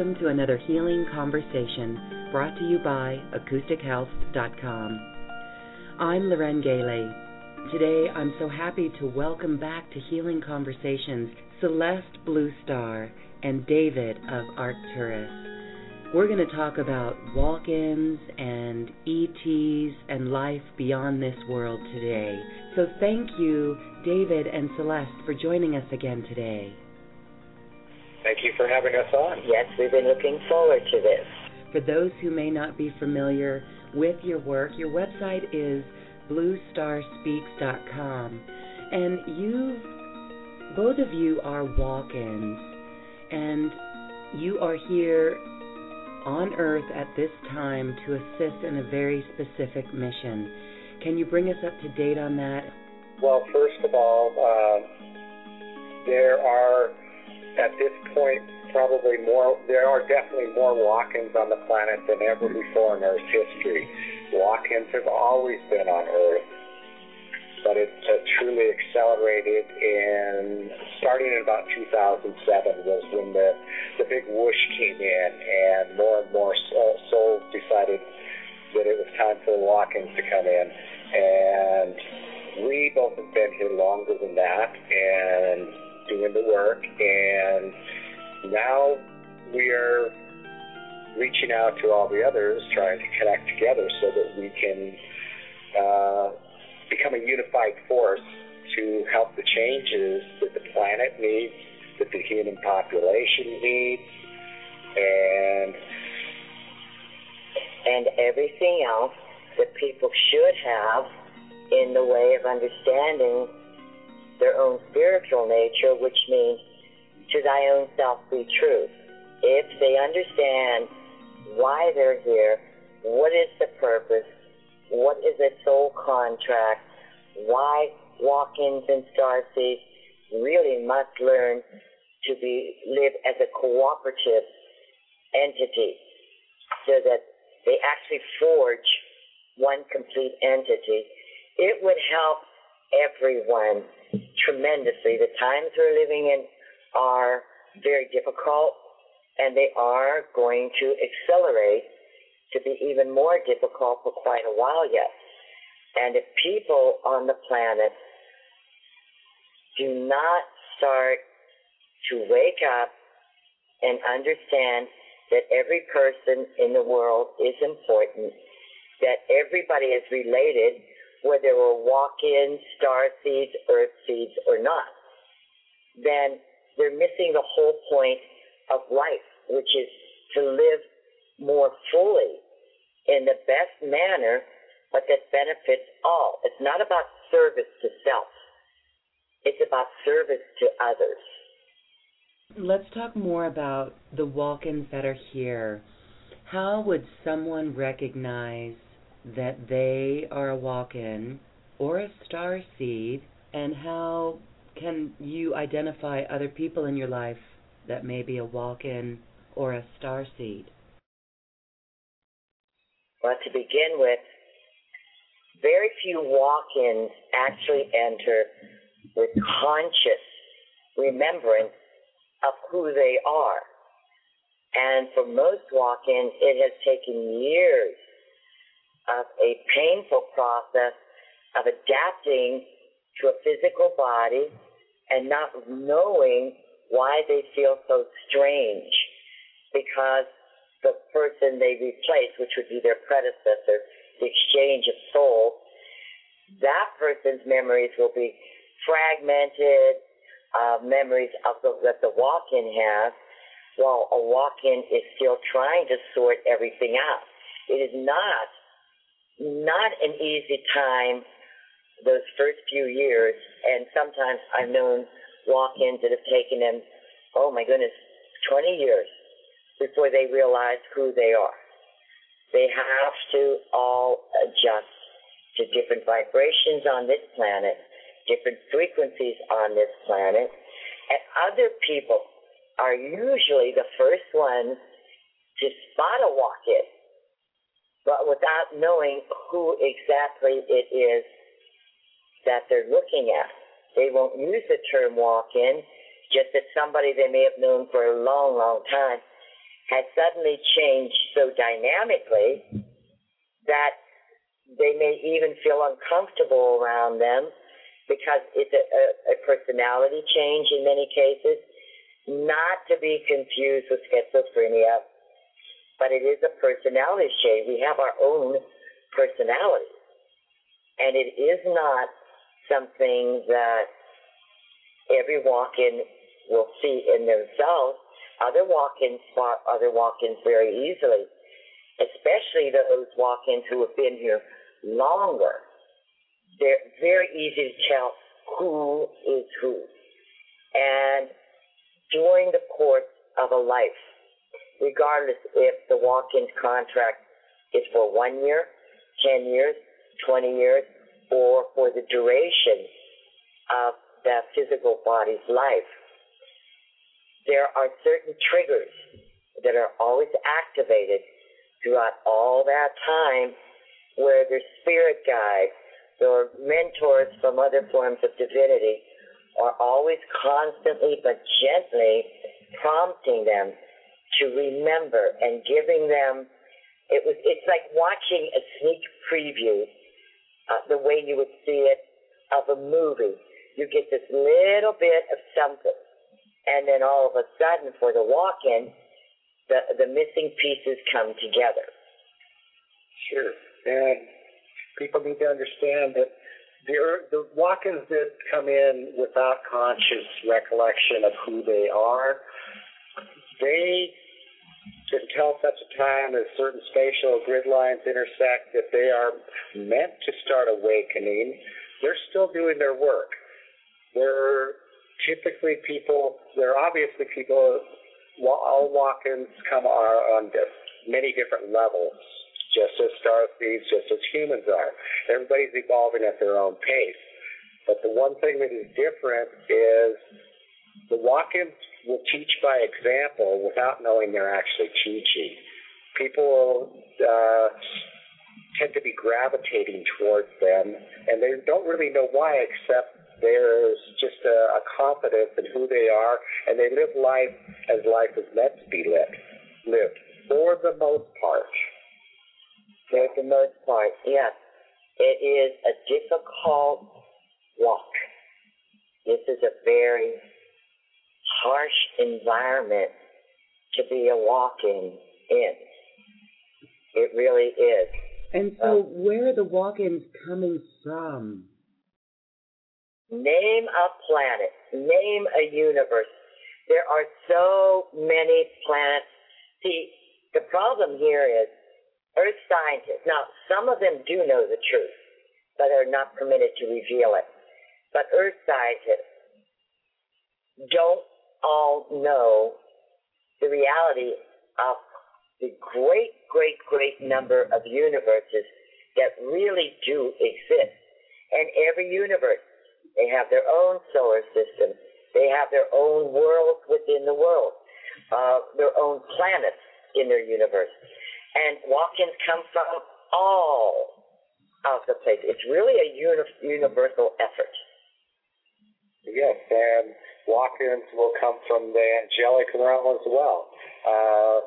Welcome to another healing conversation brought to you by acoustichealth.com. I'm Loren Gailey. Today I'm so happy to welcome back to Healing Conversations Celeste Blue Star and David of Arcturus. We're going to talk about walk ins and ETs and life beyond this world today. So thank you, David and Celeste, for joining us again today. Thank you for having us on. Yes, we've been looking forward to this. For those who may not be familiar with your work, your website is bluestarspeaks.com. And you, both of you are walk ins, and you are here on Earth at this time to assist in a very specific mission. Can you bring us up to date on that? Well, first of all, uh, there are at this point probably more. There are definitely more walk-ins on the planet than ever before in Earth's history. Walk-ins have always been on Earth, but it uh, truly accelerated in starting in about 2007 was when the the big whoosh came in, and more and more souls decided that it was time for the walk-ins to come in, and we both have been here longer than that, and doing the work, and now we are reaching out to all the others, trying to connect together so that we can uh, become a unified force to help the changes that the planet needs, that the human population needs, and and everything else that people should have in the way of understanding their own spiritual nature, which means to thy own self be true. If they understand why they're here, what is the purpose, what is a soul contract, why walk-ins and starseeds really must learn to be live as a cooperative entity so that they actually forge one complete entity. It would help everyone tremendously. The times we're living in are very difficult and they are going to accelerate to be even more difficult for quite a while yet. And if people on the planet do not start to wake up and understand that every person in the world is important, that everybody is related, whether we're walk-ins, star seeds, earth seeds, or not, then they're missing the whole point of life, which is to live more fully in the best manner, but that benefits all. It's not about service to self. It's about service to others. Let's talk more about the walk ins that are here. How would someone recognize that they are a walk in or a star seed, and how can you identify other people in your life that may be a walk in or a star seed? Well, to begin with, very few walk ins actually enter with conscious remembrance of who they are. And for most walk ins, it has taken years of a painful process of adapting to a physical body and not knowing why they feel so strange because the person they replace, which would be their predecessor, the exchange of soul, that person's memories will be fragmented, uh, memories of the, that the walk-in has, while a walk-in is still trying to sort everything out. It is not, not an easy time those first few years, and sometimes I've known walk-ins that have taken them, oh my goodness, 20 years before they realize who they are. They have to all adjust to different vibrations on this planet, different frequencies on this planet, and other people are usually the first ones to spot a walk-in, but without knowing who exactly it is that they're looking at. They won't use the term walk in, just that somebody they may have known for a long, long time has suddenly changed so dynamically that they may even feel uncomfortable around them because it's a, a, a personality change in many cases, not to be confused with schizophrenia, but it is a personality change. We have our own personality, and it is not something that every walk-in will see in themselves. Other walk-ins spot other walk-ins very easily, especially those walk-ins who have been here longer. They're very easy to tell who is who. And during the course of a life, regardless if the walk-in contract is for one year, 10 years, 20 years, or for the duration of the physical body's life, there are certain triggers that are always activated throughout all that time where their spirit guides or mentors from other forms of divinity are always constantly but gently prompting them to remember and giving them it was it's like watching a sneak preview uh, the way you would see it of a movie. You get this little bit of something and then all of a sudden for the walk in the the missing pieces come together. Sure. And people need to understand that the, the walk-ins that come in without conscious recollection of who they are, they until such a time as certain spatial grid lines intersect that they are meant to start awakening, they're still doing their work. They're typically people, they're obviously people, all walk-ins come are on many different levels just as star seeds, just as humans are. Everybody's evolving at their own pace. But the one thing that is different is the walk-ins will teach by example without knowing they're actually teaching. People uh, tend to be gravitating towards them, and they don't really know why, except there's just a, a confidence in who they are, and they live life as life is meant to be lived. Lived for the most part for the most part, yes. It is a difficult walk. This is a very harsh environment to be a walk-in in. It really is. And so, um, where are the walk-ins coming from? Name a planet. Name a universe. There are so many planets. See, the problem here is Earth scientists, now some of them do know the truth, but are not permitted to reveal it. But Earth scientists don't all know the reality of the great, great, great number of universes that really do exist. And every universe, they have their own solar system. They have their own worlds within the world, uh, their own planets in their universe and walk-ins come from all of the places. It's really a uni- universal effort. Yes, and walk-ins will come from the angelic realm as well. Uh,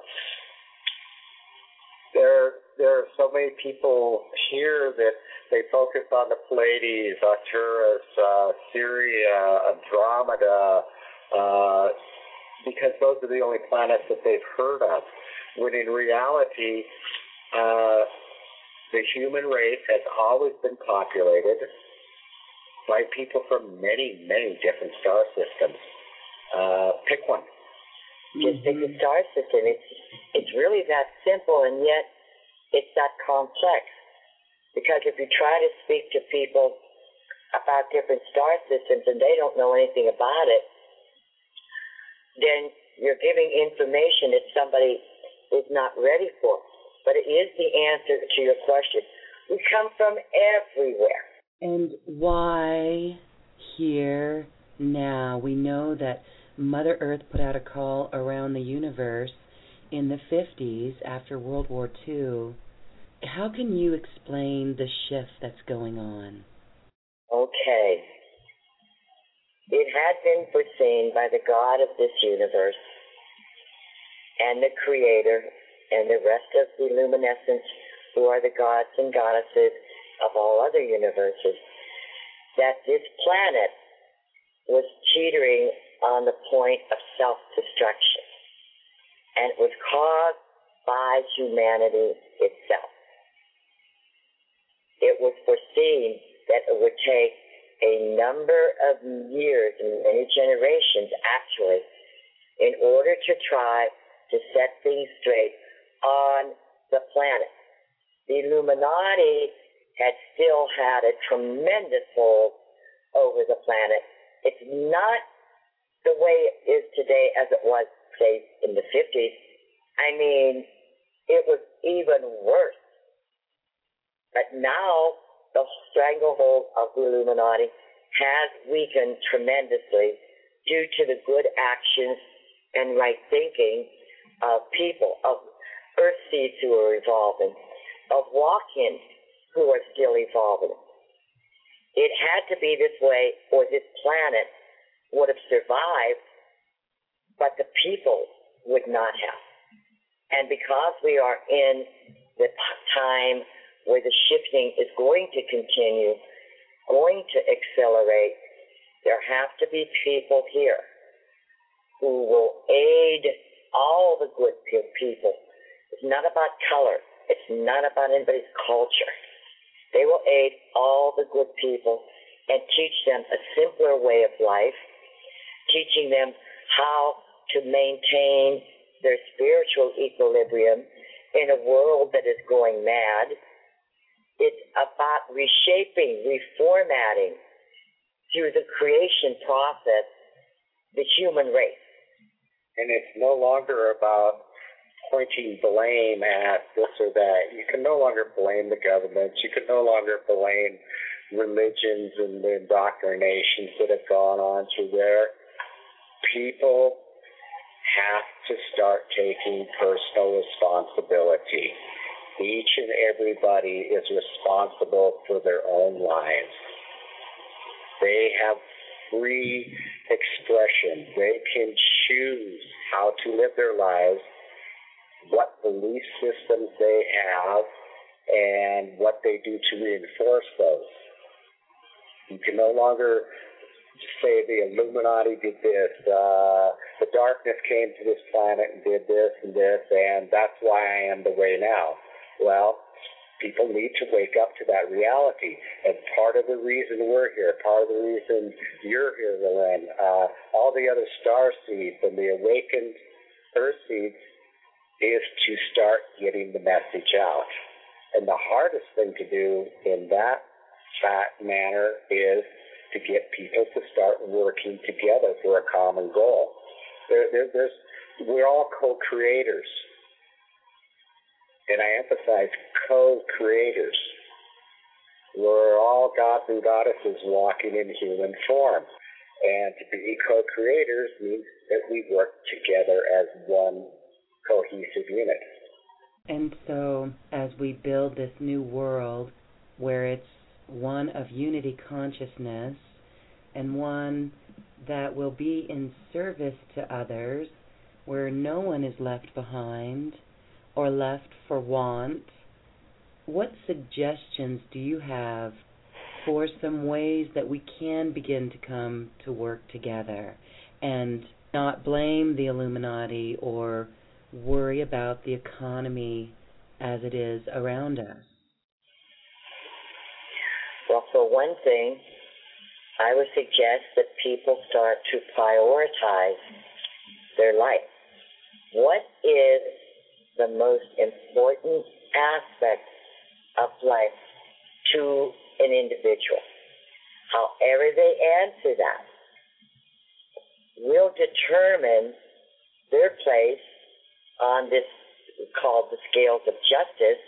there, there are so many people here that they focus on the Pleiades, Arcturus, uh, Sirius, Andromeda, uh, because those are the only planets that they've heard of when in reality, uh, the human race has always been populated by people from many, many different star systems. Uh, pick one. Just pick a mm-hmm. star system. It's it's really that simple, and yet it's that complex. Because if you try to speak to people about different star systems and they don't know anything about it, then you're giving information that somebody is not ready for. But it is the answer to your question. We come from everywhere. And why here now? We know that Mother Earth put out a call around the universe in the 50s after World War II. How can you explain the shift that's going on? Okay. It had been foreseen by the God of this universe and the Creator and the rest of the luminescence who are the gods and goddesses of all other universes, that this planet was teetering on the point of self destruction. And it was caused by humanity itself. It was foreseen that it would take a number of years and many generations actually in order to try to set things straight on the planet. The Illuminati had still had a tremendous hold over the planet. It's not the way it is today as it was, say, in the 50s. I mean, it was even worse. But now the stranglehold of the Illuminati has weakened tremendously due to the good actions and right thinking of people, of earth seeds who are evolving, of walk-ins who are still evolving. It had to be this way, or this planet would have survived, but the people would not have. And because we are in the time where the shifting is going to continue, going to accelerate, there have to be people here who will aid all the good people. It's not about color. It's not about anybody's culture. They will aid all the good people and teach them a simpler way of life, teaching them how to maintain their spiritual equilibrium in a world that is going mad. It's about reshaping, reformatting through the creation process the human race. And it's no longer about pointing blame at this or that. You can no longer blame the governments. You can no longer blame religions and the indoctrinations that have gone on to where People have to start taking personal responsibility. Each and everybody is responsible for their own lives. They have free expression. They can choose how to live their lives what belief systems they have and what they do to reinforce those. You can no longer say the Illuminati did this, uh, the darkness came to this planet and did this and this, and that's why I am the way now. Well, people need to wake up to that reality. And part of the reason we're here, part of the reason you're here, Loren, uh, all the other star seeds and the awakened earth seeds is to start getting the message out. And the hardest thing to do in that manner is to get people to start working together for a common goal. There, there, there's, we're all co-creators. And I emphasize co-creators. We're all gods and goddesses walking in human form. And to be co-creators means that we work together as one cohesive unit. And so, as we build this new world where it's one of unity consciousness and one that will be in service to others, where no one is left behind or left for want, what suggestions do you have for some ways that we can begin to come to work together and not blame the Illuminati or worry about the economy as it is around us? Well, for one thing, I would suggest that people start to prioritize their life. What is the most important aspect of life to an individual? However, they answer that will determine their place on this called the scales of justice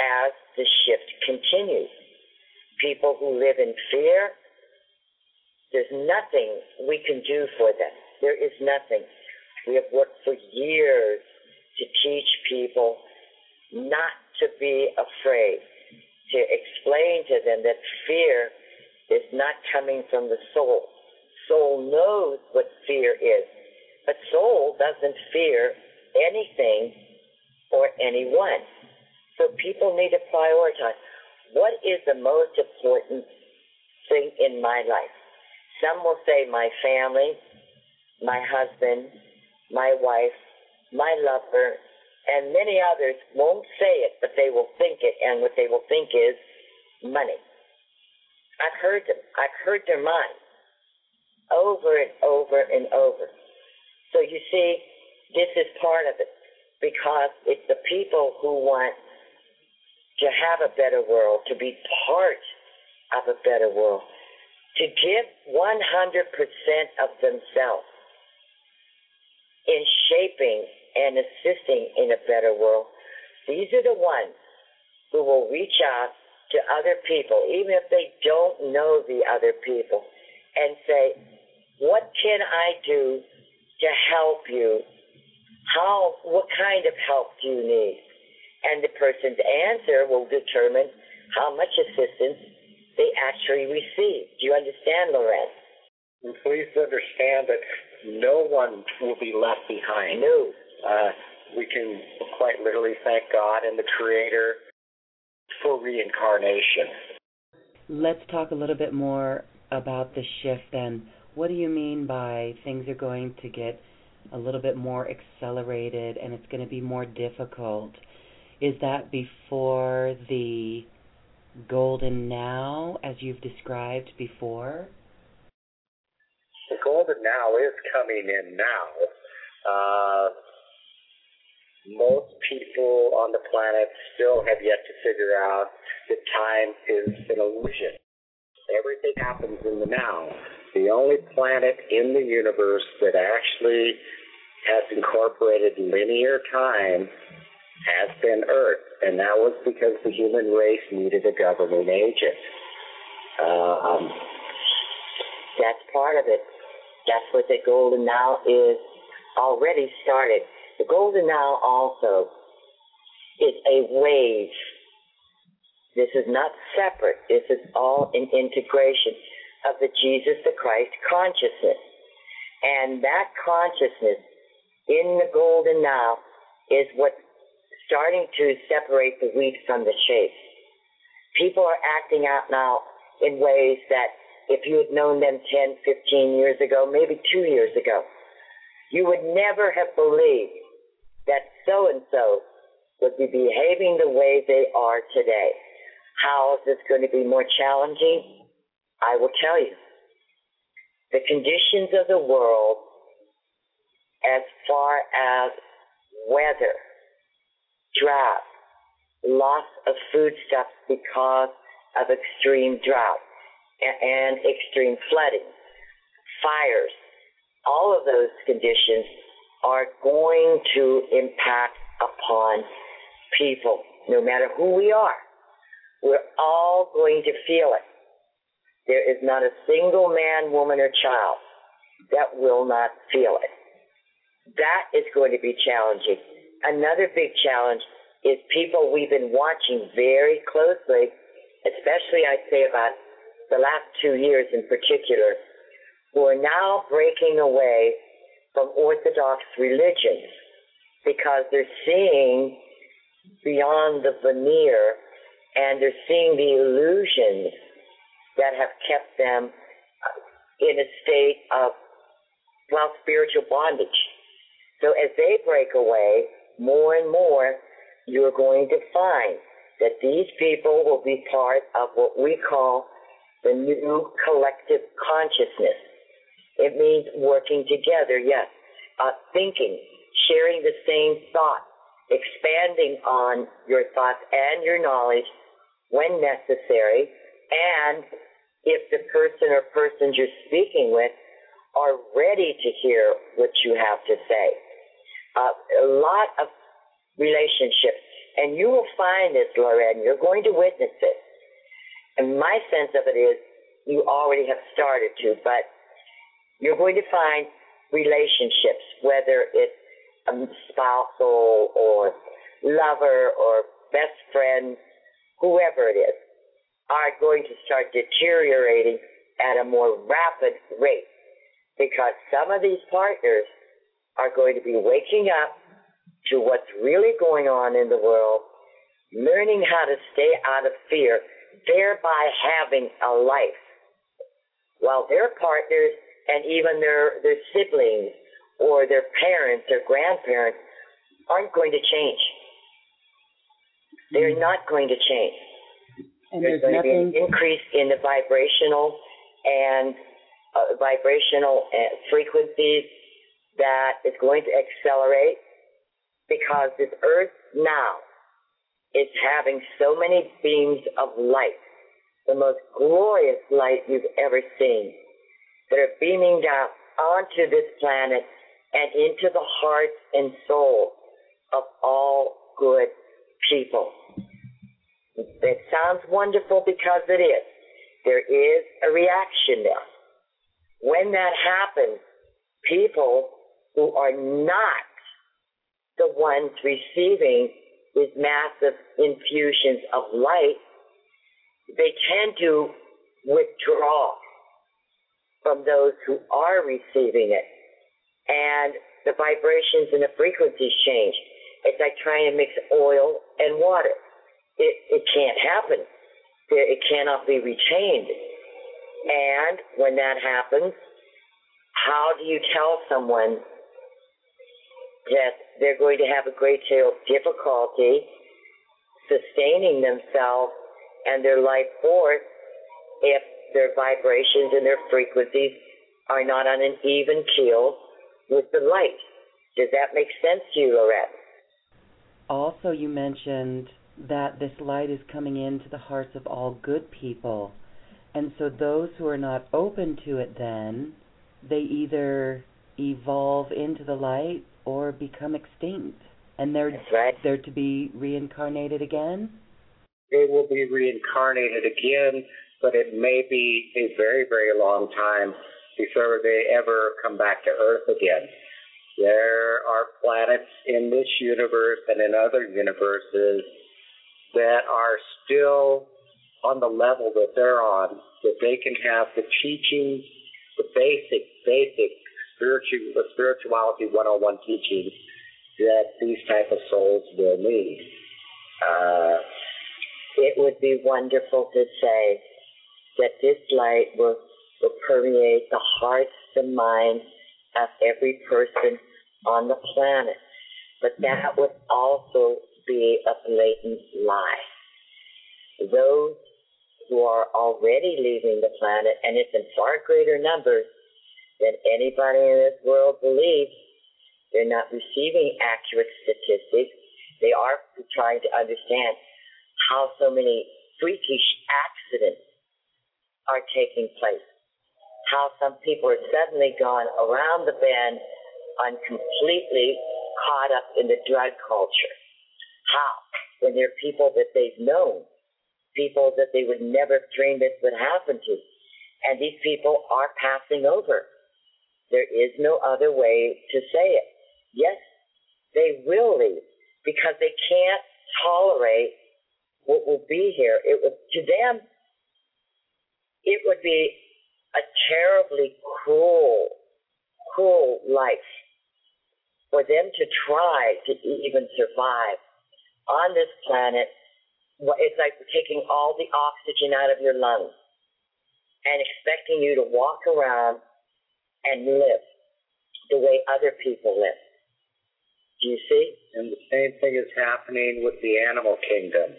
as the shift continues. People who live in fear, there's nothing we can do for them. There is nothing. We have worked for years to teach people not to be afraid, to explain to them that fear is not coming from the soul. Soul knows what fear is, but soul doesn't fear anything or anyone. So people need to prioritize. What is the most important thing in my life? Some will say my family, my husband, my wife, my lover, and many others won't say it, but they will think it, and what they will think is money. I've heard them. I've heard their mind over and over and over. So you see, this is part of it because it's the people who want to have a better world, to be part of a better world, to give 100% of themselves in shaping and assisting in a better world. These are the ones who will reach out to other people, even if they don't know the other people, and say, What can I do to help you? How, what kind of help do you need? And the person's answer will determine how much assistance they actually receive. Do you understand, Loren? And please understand that no one will be left behind. No. Uh, we can quite literally thank God and the Creator for reincarnation. Let's talk a little bit more about the shift then. What do you mean by things are going to get a little bit more accelerated and it's going to be more difficult? Is that before the golden now, as you've described before? The golden now is coming in now. Uh, most people on the planet still have yet to figure out that time is an illusion. Everything happens in the now. The only planet in the universe that actually has incorporated linear time has been Earth, and that was because the human race needed a governing agent. Uh, um, That's part of it. That's what the golden now is already started. The golden now also is a wave. This is not separate. This is all an integration of the Jesus the Christ consciousness. And that consciousness in the golden now is what's starting to separate the wheat from the chaff. People are acting out now in ways that if you had known them 10, 15 years ago, maybe two years ago, you would never have believed that so and so would be behaving the way they are today. How is this going to be more challenging? I will tell you. The conditions of the world, as far as weather, drought, loss of foodstuffs because of extreme drought and extreme flooding, fires, all of those conditions are going to impact upon people, no matter who we are. We're all going to feel it. There is not a single man, woman, or child that will not feel it. That is going to be challenging. Another big challenge is people we've been watching very closely, especially I'd say about the last two years in particular, who are now breaking away from Orthodox religions because they're seeing beyond the veneer and they're seeing the illusions that have kept them in a state of, well, spiritual bondage. So as they break away, more and more, you're going to find that these people will be part of what we call the new collective consciousness. It means working together, yes. Uh, thinking, sharing the same thought, expanding on your thoughts and your knowledge when necessary, and if the person or persons you're speaking with are ready to hear what you have to say. Uh, a lot of relationships, and you will find this, Loren, you're going to witness it. And my sense of it is you already have started to, but you're going to find relationships, whether it's a spousal or lover or best friend, whoever it is, are going to start deteriorating at a more rapid rate. Because some of these partners are going to be waking up to what's really going on in the world, learning how to stay out of fear, thereby having a life. While their partners and even their, their siblings or their parents or grandparents aren't going to change. They're mm. not going to change. And there's, there's going nothing... to be an increase in the vibrational and uh, vibrational uh, frequencies that is going to accelerate because this earth now is having so many beams of light, the most glorious light you've ever seen, that are beaming down onto this planet and into the hearts and souls of all good people. It sounds wonderful because it is. There is a reaction there. When that happens, people who are not the ones receiving these massive infusions of light, they tend to withdraw from those who are receiving it. And the vibrations and the frequencies change. It's like trying to mix oil and water. It, it can't happen. It cannot be retained. And when that happens, how do you tell someone that they're going to have a great deal of difficulty sustaining themselves and their life force if their vibrations and their frequencies are not on an even keel with the light. Does that make sense to you, Lorette? Also, you mentioned that this light is coming into the hearts of all good people. And so those who are not open to it then, they either evolve into the light or become extinct. And they're right. they're to be reincarnated again? They will be reincarnated again, but it may be a very, very long time before they ever come back to Earth again. There are planets in this universe and in other universes that are still on the level that they're on, that they can have the teachings, the basic, basic spiritual, the spirituality 101 teaching that these type of souls will need. Uh, it would be wonderful to say that this light will, will permeate the hearts and minds of every person on the planet. But that would also be a blatant lie. Those who are already leaving the planet, and it's in far greater numbers than anybody in this world believes, they're not receiving accurate statistics. They are trying to understand how so many freakish accidents are taking place. How some people are suddenly gone around the bend and completely caught up in the drug culture. How? When they're people that they've known, people that they would never have dreamed this would happen to. And these people are passing over. There is no other way to say it. Yes, they will leave because they can't tolerate what will be here. It would, to them, it would be a terribly cruel, cruel life for them to try to even survive on this planet, it's like taking all the oxygen out of your lungs and expecting you to walk around and live the way other people live. Do you see? And the same thing is happening with the animal kingdom.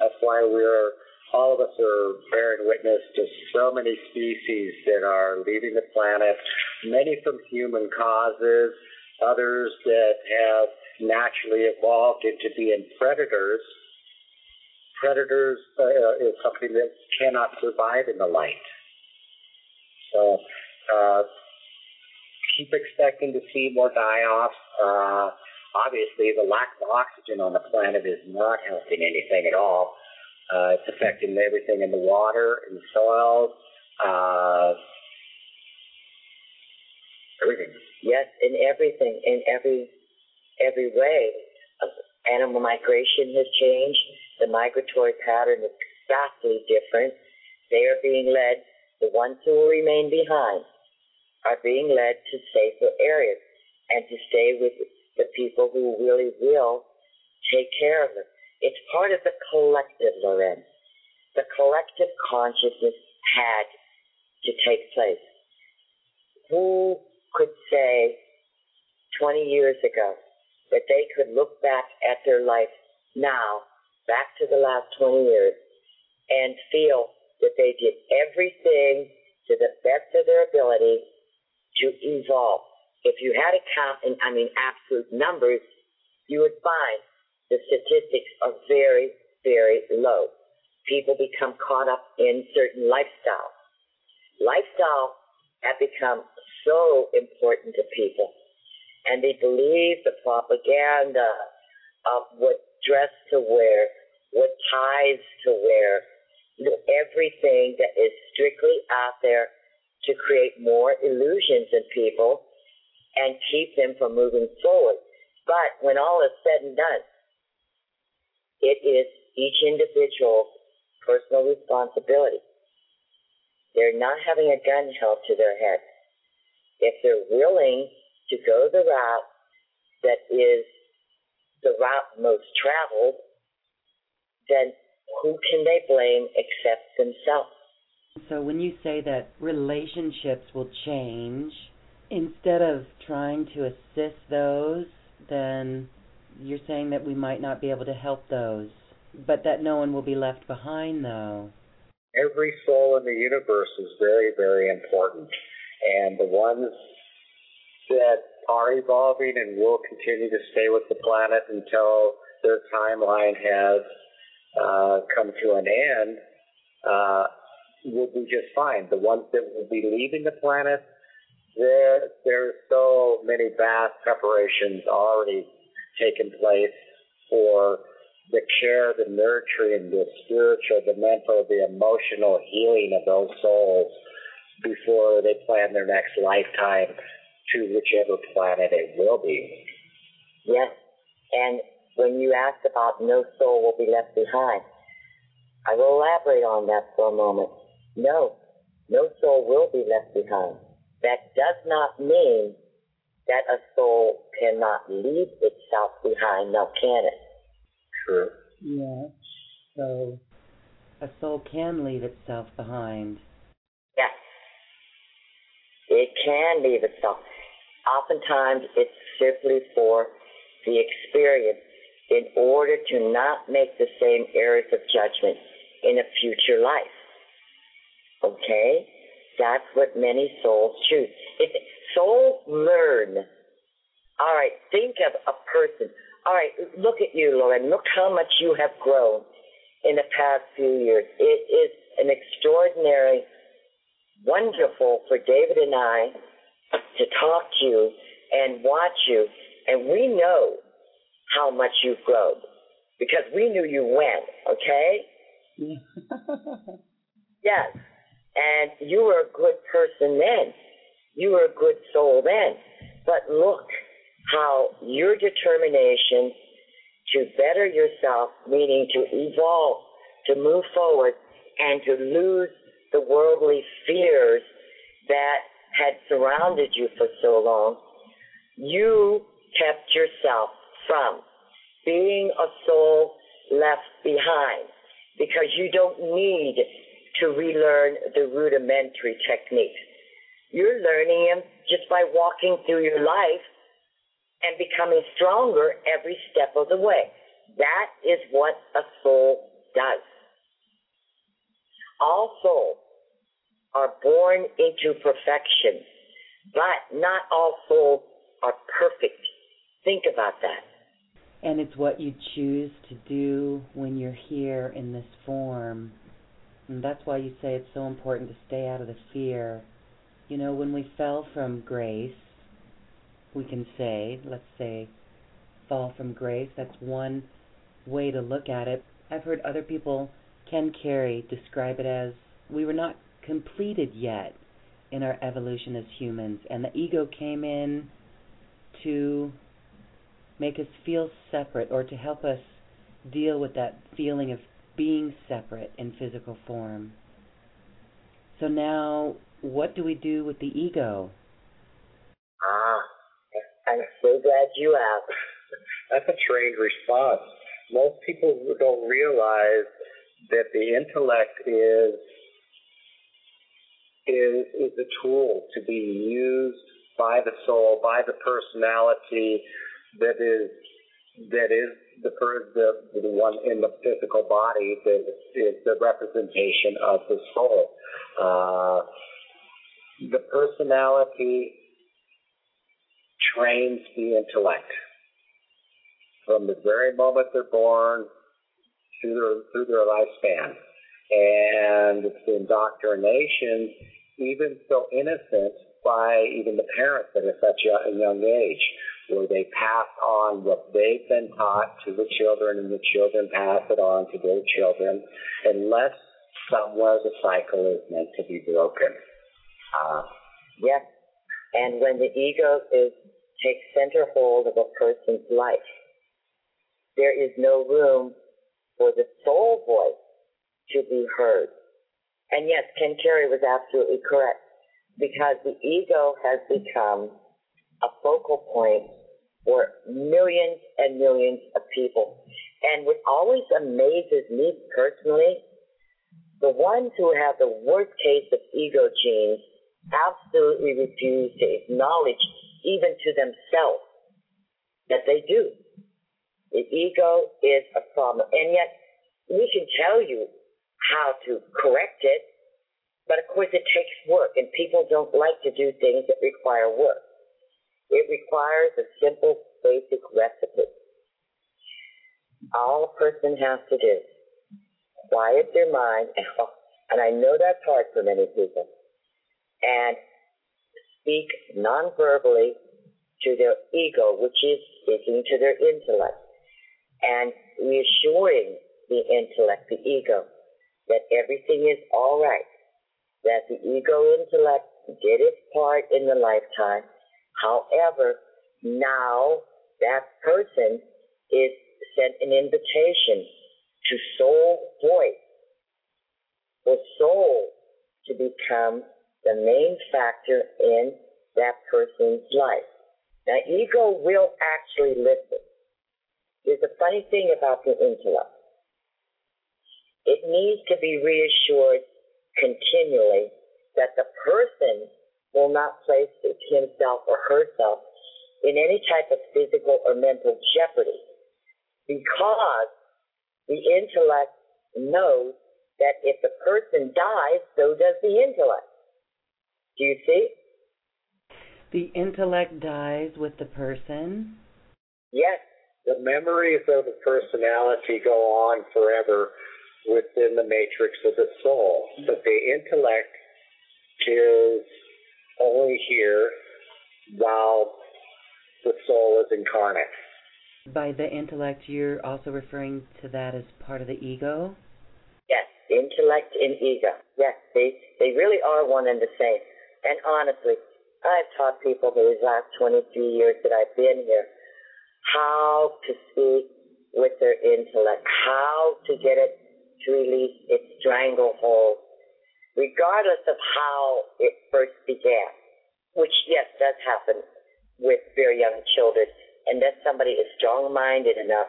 That's why we're all of us are bearing witness to so many species that are leaving the planet, many from human causes, others that have naturally evolved into being predators. Predators uh, is something that cannot survive in the light. So uh, keep expecting to see more die-offs. Uh, obviously, the lack of oxygen on the planet is not helping anything at all. Uh, it's affecting everything in the water, in the soil, uh, everything. Yes, in everything, in every every way. Animal migration has changed. The migratory pattern is vastly different. They are being led, the ones who will remain behind are being led to safer areas and to stay with the people who really will take care of them. It's part of the collective, Loren. The collective consciousness had to take place. Who could say 20 years ago that they could look back at their life now, back to the last 20 years, and feel that they did everything to the best of their ability to evolve. If you had to count in, I mean, absolute numbers, you would find the statistics are very, very low. People become caught up in certain lifestyles. Lifestyle have become so important to people, and they believe the propaganda of what dress to wear, what ties to wear, everything that is strictly out there to create more illusions in people and keep them from moving forward. But when all is said and done, it is each individual's personal responsibility. They're not having a gun held to their head. If they're willing to go the route that is the route most traveled, then who can they blame except themselves? So when you say that relationships will change, instead of trying to assist those, then you're saying that we might not be able to help those, but that no one will be left behind, though. Every soul in the universe is very, very important. And the ones that are evolving and will continue to stay with the planet until their timeline has uh, come to an end uh, will be just fine. The ones that will be leaving the planet, there there's so many vast preparations already taken place for the care, the nurturing, the spiritual, the mental, the emotional healing of those souls before they plan their next lifetime to whichever planet it will be. Yes, and when you asked about no soul will be left behind, I will elaborate on that for a moment. No, no soul will be left behind. That does not mean that a soul cannot leave itself behind, now can it? True. Yeah. So a soul can leave itself behind. Yes. It can leave itself. Oftentimes it's simply for the experience in order to not make the same errors of judgment in a future life. Okay? That's what many souls choose. If souls learn, all right, think of a person. All right, look at you, Loren. Look how much you have grown in the past few years. It is an extraordinary, wonderful for David and I to talk to you and watch you. And we know how much you've grown because we knew you when, okay? yes. And you were a good person then. You were a good soul then. But look how your determination to better yourself, meaning to evolve, to move forward, and to lose the worldly fears that had surrounded you for so long, you kept yourself from being a soul left behind because you don't need to relearn the rudimentary techniques. You're learning them just by walking through your life and becoming stronger every step of the way. That is what a soul does. All souls are born into perfection, but not all souls are perfect. Think about that. And it's what you choose to do when you're here in this form. And that's why you say it's so important to stay out of the fear. You know, when we fell from grace, we can say, let's say, fall from grace. That's one way to look at it. I've heard other people, Ken Carey, describe it as we were not completed yet in our evolution as humans, and the ego came in to make us feel separate or to help us deal with that feeling of being separate in physical form. So now, what do we do with the ego? Ah, I'm so glad you asked. That's a trained response. Most people don't realize that the intellect is is is a tool to be used by the soul, by the personality that is that is the the, the one in the physical body that is the representation of the soul. Uh, the personality trains the intellect from the very moment they're born through their through their lifespan, and it's the indoctrination, even so innocent, by even the parents at such a young age, where they pass on what they've been taught to the children, and the children pass it on to their children, unless somewhere the cycle is meant to be broken. Uh, yes, and when the ego is takes center hold of a person's life, there is no room for the soul voice to be heard. And yes, Ken Carey was absolutely correct because the ego has become a focal point for millions and millions of people. And what always amazes me personally, the ones who have the worst case of ego genes absolutely refuse to acknowledge even to themselves that they do. The ego is a problem. And yet, we can tell you how to correct it, but of course it takes work, and people don't like to do things that require work. It requires a simple, basic recipe. All a person has to do, quiet their mind, and I know that's hard for many people, and speak non-verbally to their ego, which is speaking to their intellect, and reassuring the intellect, the ego, that everything is all right, that the ego intellect did its part in the lifetime. However, now that person is sent an invitation to soul voice, for soul to become the main factor in that person's life. Now, ego will actually listen. There's a funny thing about the intellect. It needs to be reassured continually that the person will not place himself or herself in any type of physical or mental jeopardy because the intellect knows that if the person dies, so does the intellect. Do you see? The intellect dies with the person? Yes. The memories of the personality go on forever within the matrix of the soul. But the intellect is only here while the soul is incarnate. By the intellect, you're also referring to that as part of the ego? Yes, intellect and ego. Yes, they, they really are one and the same. And honestly, I've taught people for these last 23 years that I've been here how to speak with their intellect, how to get it to release its stranglehold, regardless of how it first began, which, yes, does happen with very young children, and unless somebody is strong minded enough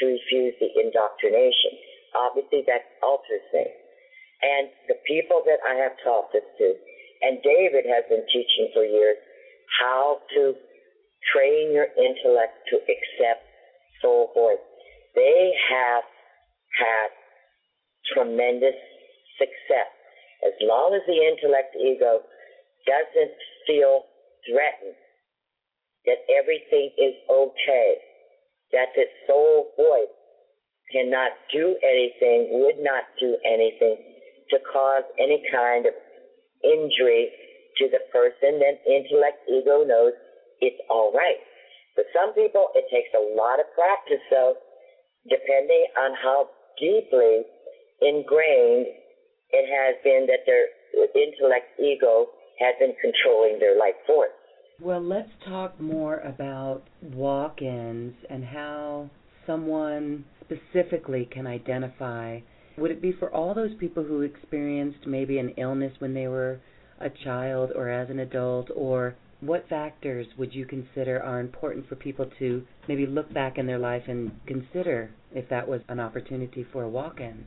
to refuse the indoctrination. Obviously, that alters things. And the people that I have taught this to, and David has been teaching for years how to train your intellect to accept soul voice. They have had tremendous success. As long as the intellect ego doesn't feel threatened, that everything is okay, that the soul voice cannot do anything, would not do anything to cause any kind of injury to the person, then intellect ego knows it's all right. For some people, it takes a lot of practice, though, depending on how deeply ingrained it has been that their intellect ego has been controlling their life force. Well, let's talk more about walk ins and how someone specifically can identify. Would it be for all those people who experienced maybe an illness when they were a child or as an adult, or what factors would you consider are important for people to maybe look back in their life and consider if that was an opportunity for a walk-in?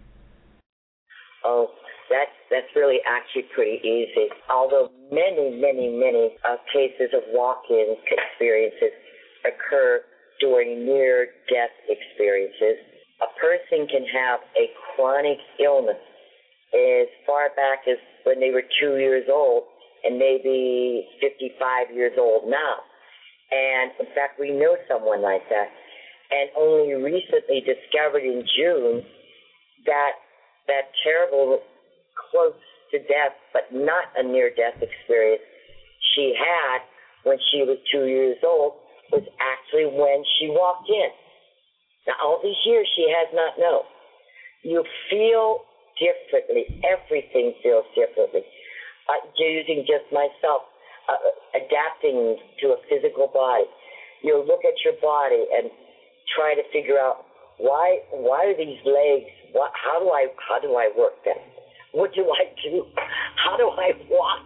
Oh, that's that's really actually pretty easy. Although many, many, many uh, cases of walk-in experiences occur during near-death experiences, a person can have a chronic illness as far back as when they were two years old and maybe 55 years old now. And in fact, we know someone like that. And only recently discovered in June that that terrible close to death, but not a near death experience she had when she was two years old was actually when she walked in. Now, all these years she has not known. You feel differently. Everything feels differently uh, using just myself, uh, adapting to a physical body. You look at your body and try to figure out why why are these legs? What, how do I how do I work them? What do I do? How do I walk?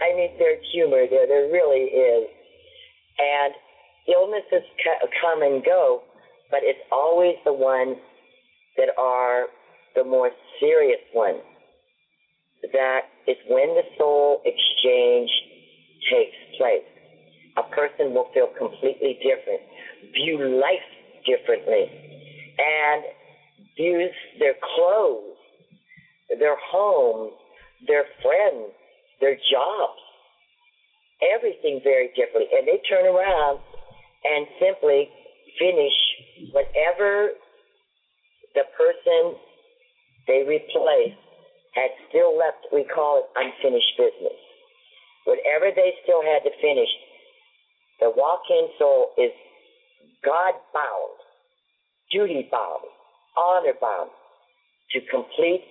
I mean, there's humor there. There really is. And illnesses come and go, but it's always the ones that are the more serious ones that is when the soul exchange takes place. A person will feel completely different, view life differently, and views their clothes, their homes, their friends, their jobs, everything very differently. And they turn around and simply finish whatever the person they replace had still left, we call it unfinished business. Whatever they still had to finish, the walk-in soul is God bound, duty bound, honor bound to complete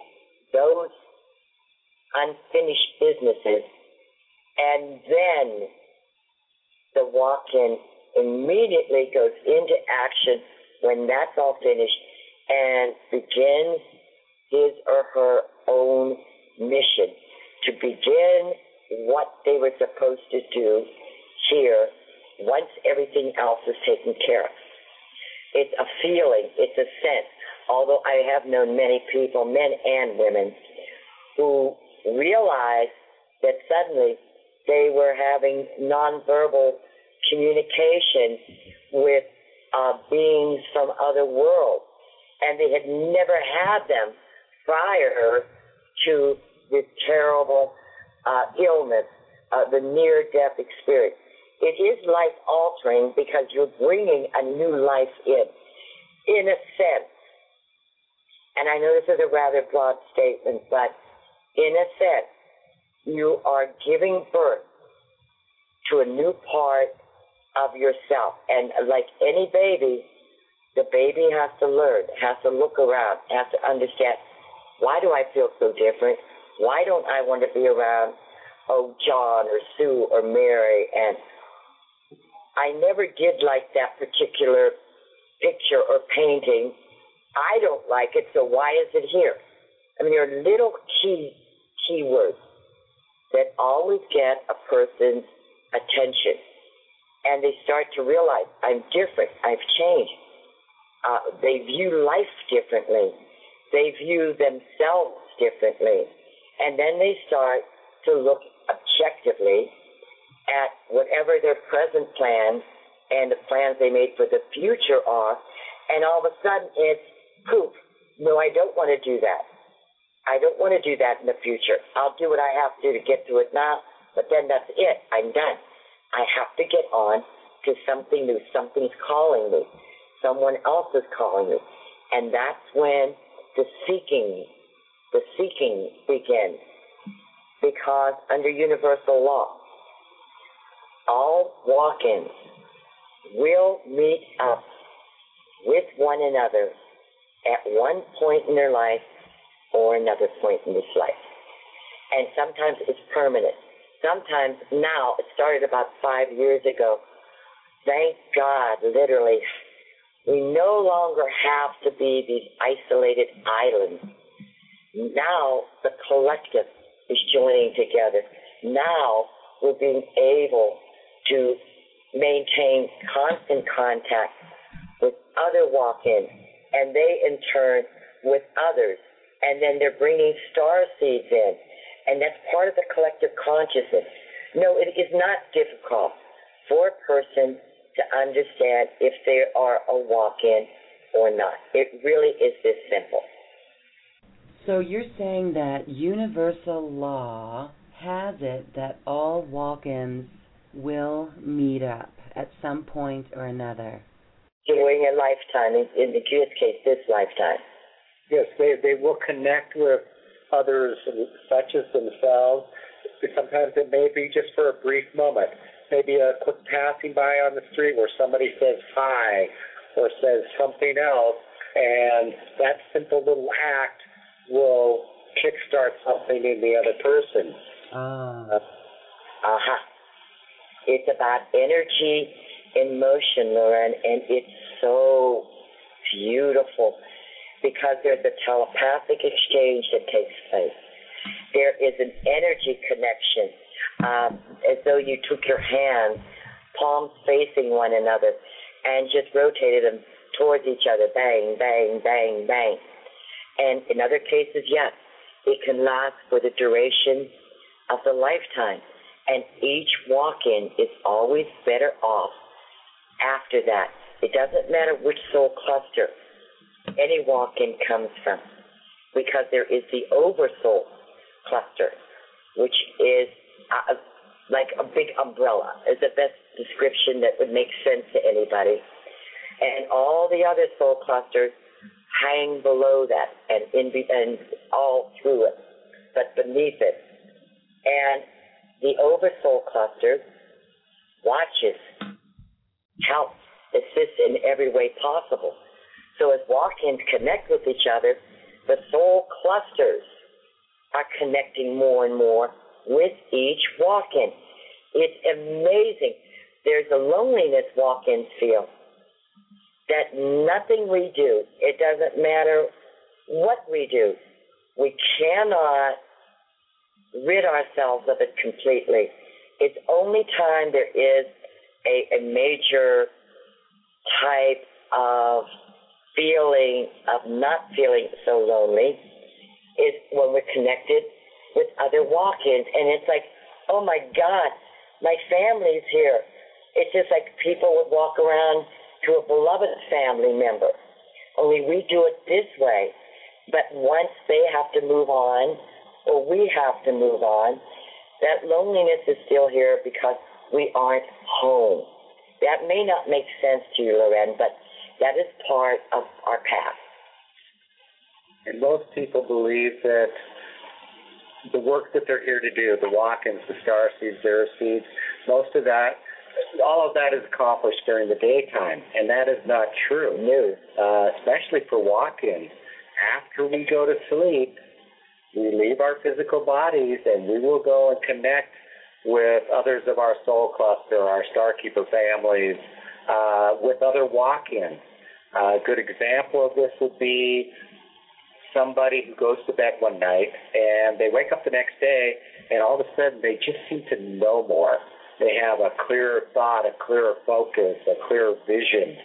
those unfinished businesses. And then the walk-in immediately goes into action when that's all finished and begins his or her own mission to begin what they were supposed to do here once everything else is taken care of. It's a feeling, it's a sense. Although I have known many people, men and women, who realized that suddenly they were having nonverbal communication with uh, beings from other worlds, and they had never had them prior to this terrible uh, illness, uh, the near death experience. It is life altering because you're bringing a new life in, in a sense. And I know this is a rather broad statement, but in a sense, you are giving birth to a new part of yourself. And like any baby, the baby has to learn, has to look around, has to understand why do I feel so different? Why don't I want to be around, oh, John or Sue or Mary? And I never did like that particular picture or painting. I don't like it, so why is it here? I mean, there are little key keywords that always get a person's attention, and they start to realize I'm different. I've changed. Uh, they view life differently. They view themselves differently. And then they start to look objectively at whatever their present plans and the plans they made for the future are. And all of a sudden it's poof. No, I don't want to do that. I don't want to do that in the future. I'll do what I have to do to get through it now, but then that's it. I'm done. I have to get on to something new. Something's calling me. Someone else is calling me. And that's when the seeking, the seeking begins. Because under universal law, all walk-ins will meet up with one another at one point in their life or another point in this life. And sometimes it's permanent. Sometimes now, it started about five years ago. Thank God, literally, we no longer have to be these isolated islands. Now the collective is joining together. Now we're being able to maintain constant contact with other walk-ins, and they in turn with others, and then they're bringing star seeds in, and that's part of the collective consciousness. No, it is not difficult for a person to understand if they are a walk-in or not. It really is this simple. So you're saying that universal law has it that all walk-ins will meet up at some point or another. During a lifetime, in, in the Jewish case, this lifetime. Yes, they, they will connect with others such as themselves. Sometimes it may be just for a brief moment, maybe a quick passing by on the street where somebody says hi or says something else, and that simple little act will kickstart something in the other person. Ah. Uh huh. It's about energy in motion, Lauren, and it's so beautiful because there's a telepathic exchange that takes place. There is an energy connection, um, as though you took your hands, palms facing one another, and just rotated them towards each other. Bang, bang, bang, bang. And in other cases, yes, it can last for the duration of the lifetime. And each walk in is always better off after that. It doesn't matter which soul cluster any walk in comes from, because there is the oversoul cluster, which is uh, like a big umbrella, is the best description that would make sense to anybody. And all the other soul clusters hang below that and in and all through it, but beneath it. And the oversoul cluster watches, helps, assist in every way possible. So as walk-ins connect with each other, the soul clusters are connecting more and more with each walk-in. It's amazing. There's a loneliness walk-ins feel that nothing we do, it doesn't matter what we do, we cannot rid ourselves of it completely. It's only time there is a, a major type of feeling of not feeling so lonely is when we're connected with other walk-ins. And it's like, oh my God, my family's here. It's just like people would walk around to a beloved family member. Only we do it this way. But once they have to move on, or we have to move on, that loneliness is still here because we aren't home. That may not make sense to you, Loren, but that is part of our past. And most people believe that the work that they're here to do, the walk-ins, the star seeds, zero seeds, most of that, all of that is accomplished during the daytime, and that is not true. No. Uh, especially for walk-ins. After we go to sleep, we leave our physical bodies and we will go and connect with others of our soul cluster, our Starkeeper families, uh, with other walk-ins. A good example of this would be somebody who goes to bed one night and they wake up the next day and all of a sudden they just seem to know more. They have a clearer thought, a clearer focus, a clearer vision.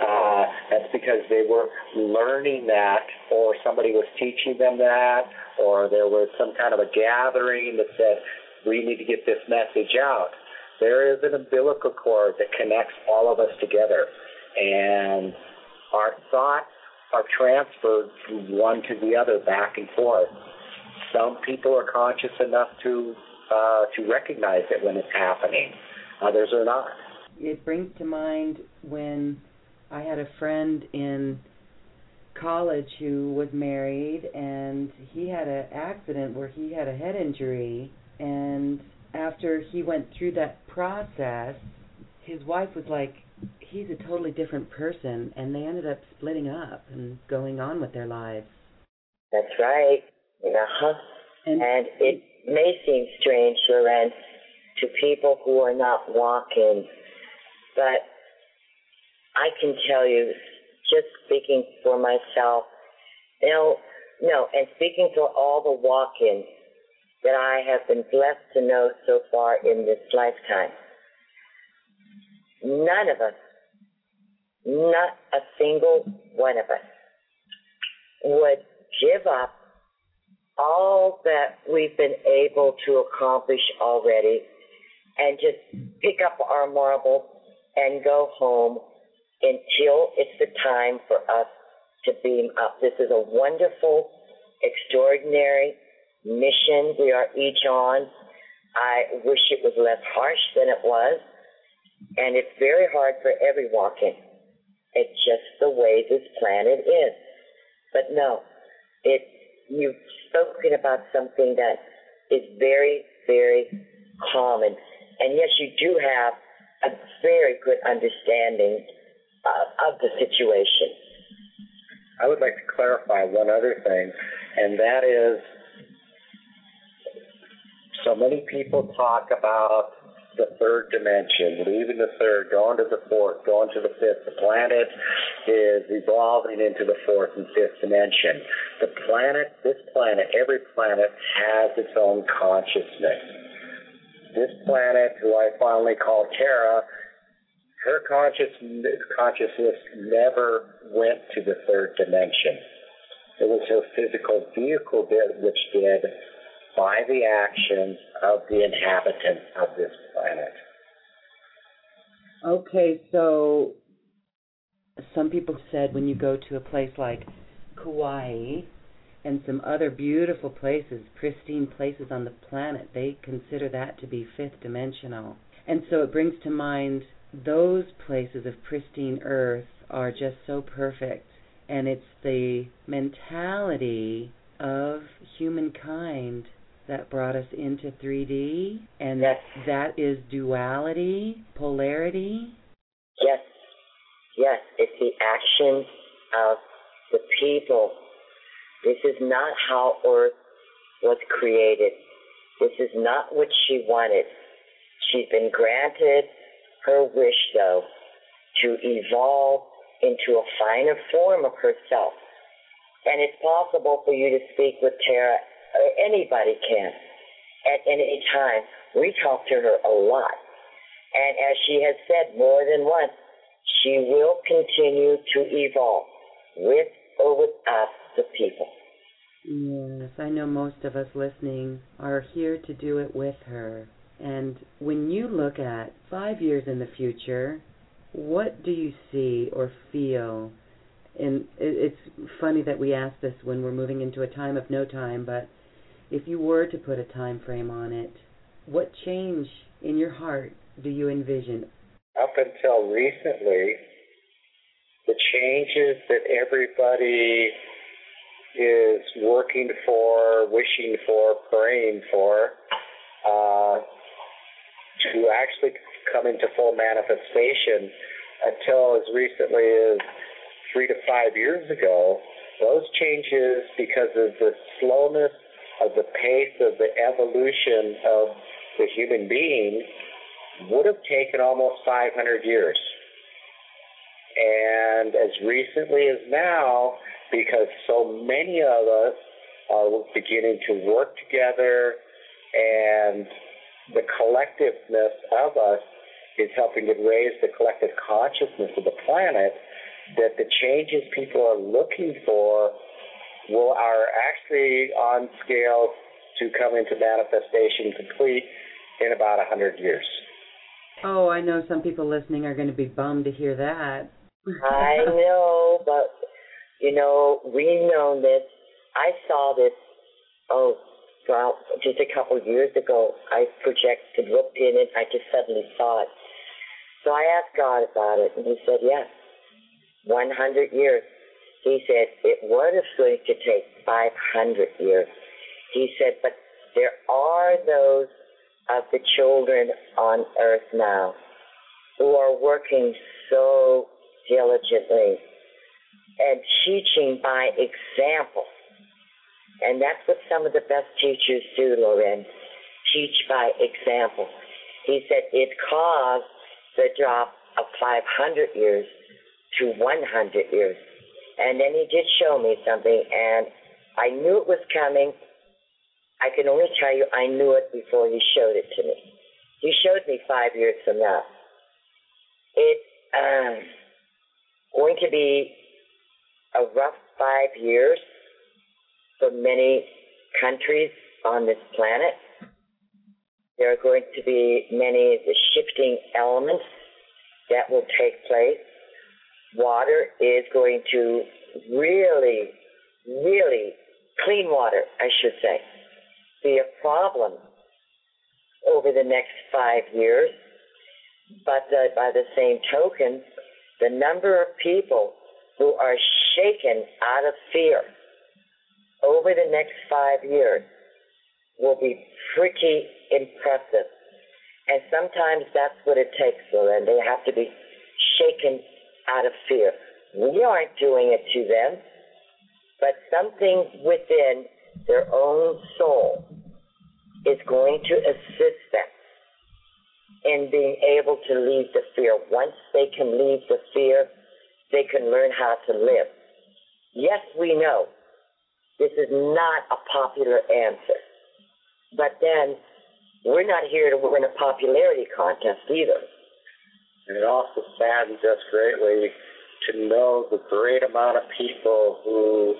Uh, that's because they were learning that, or somebody was teaching them that, or there was some kind of a gathering that said, we need to get this message out. There is an umbilical cord that connects all of us together. And our thoughts are transferred from one to the other, back and forth. Some people are conscious enough to uh, to recognize it when it's happening. Others are not. It brings to mind when I had a friend in college who was married and he had an accident where he had a head injury and after he went through that process his wife was like he's a totally different person and they ended up splitting up and going on with their lives that's right uh-huh and, and it may seem strange loren to people who are not walk-ins but i can tell you just speaking for myself. You know, no, and speaking for all the walk-ins, that I have been blessed to know so far in this lifetime. None of us, not a single one of us, would give up all that we've been able to accomplish already and just pick up our marbles and go home until it's the time for us to beam up. This is a wonderful, extraordinary mission we are each on. I wish it was less harsh than it was. And it's very hard for every walk-in. It's just the way this planet is. But no, it, you've spoken about something that is very, very common. And yes, you do have a very good understanding of the situation. I would like to clarify one other thing, and that is so many people talk about the third dimension, leaving the third, going to the fourth, going to the fifth. The planet is evolving into the fourth and fifth dimension. The planet, this planet, every planet has its own consciousness. This planet, who I fondly call Terra, her consciousness, consciousness never went to the third dimension. It was her physical vehicle that, which did by the actions of the inhabitants of this planet. Okay, so some people said when you go to a place like Kauai and some other beautiful places, pristine places on the planet, they consider that to be fifth dimensional. And so it brings to mind those places of pristine earth are just so perfect. And it's the mentality of humankind that brought us into 3D, and yes. that is duality, polarity. Yes, yes, it's the action of the people. This is not how Earth was created. This is not what she wanted. She's been granted her wish, though, to evolve into a finer form of herself. And it's possible for you to speak with Terra anybody can at any time. We talk to her a lot. And as she has said more than once, she will continue to evolve with or without the people. Yes, I know most of us listening are here to do it with her. And when you look at five years in the future, what do you see or feel? And it's funny that we ask this when we're moving into a time of no time, but if you were to put a time frame on it, what change in your heart do you envision? Up until recently, the changes that everybody is working for, wishing for, praying for, uh, to actually come into full manifestation until as recently as three to five years ago, those changes, because of the slowness of the pace of the evolution of the human being would have taken almost 500 years. And as recently as now, because so many of us are beginning to work together and the collectiveness of us is helping to raise the collective consciousness of the planet, that the changes people are looking for will are actually on scale to come into manifestation complete in about a hundred years. Oh, I know some people listening are going to be bummed to hear that. I know, but you know, we know this. I saw this. Oh, well, just a couple of years ago. I projected, looked in it. I just suddenly saw it. So I asked God about it, and He said, "Yes, 100 years." He said it was going to take 500 years. He said, but there are those of the children on earth now who are working so diligently and teaching by example. And that's what some of the best teachers do, Loren. Teach by example. He said it caused the drop of 500 years to 100 years. And then he did show me something, and I knew it was coming. I can only tell you I knew it before he showed it to me. He showed me five years from now. It's um, going to be a rough five years for many countries on this planet. There are going to be many the shifting elements that will take place. Water is going to really, really, clean water, I should say, be a problem over the next five years. But uh, by the same token, the number of people who are shaken out of fear over the next five years will be pretty impressive. And sometimes that's what it takes, Lorraine. They have to be shaken out of fear. We aren't doing it to them, but something within their own soul is going to assist them in being able to leave the fear. Once they can leave the fear, they can learn how to live. Yes, we know this is not a popular answer. But then we're not here to win a popularity contest either. And it also saddens us greatly to know the great amount of people who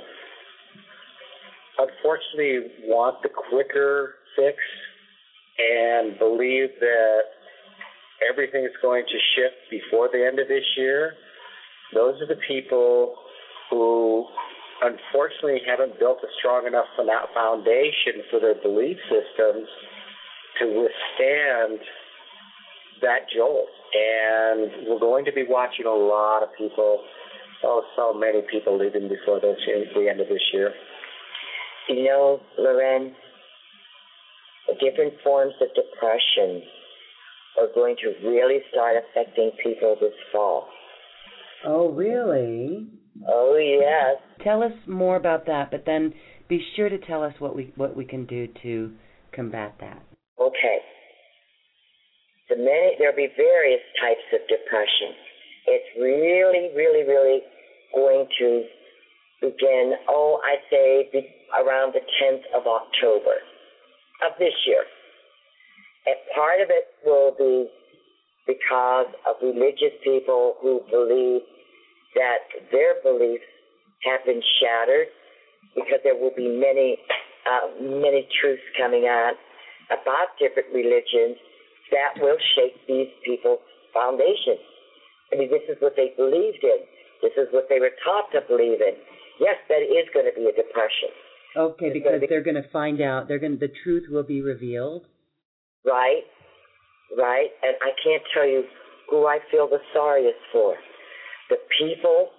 unfortunately want the quicker fix and believe that everything is going to shift before the end of this year. Those are the people who unfortunately haven't built a strong enough foundation for their belief systems to withstand that jolt. And we're going to be watching a lot of people, oh, so many people leaving before the, the end of this year. You know, Loren, different forms of depression are going to really start affecting people this fall. Oh, really? Oh, yes. Tell us more about that, but then be sure to tell us what we what we can do to combat that. Okay. The many there'll be various types of depression. It's really, really, really going to begin. Oh, I'd say be around the 10th of October of this year. And part of it will be because of religious people who believe that their beliefs have been shattered because there will be many, uh, many truths coming out about different religions that will shake these people's foundations. I mean, this is what they believed in. This is what they were taught to believe in. Yes, that is going to be a depression. Okay, it's because be, they're going to find out. They're going. The truth will be revealed. Right, right. And I can't tell you who I feel the sorriest for the people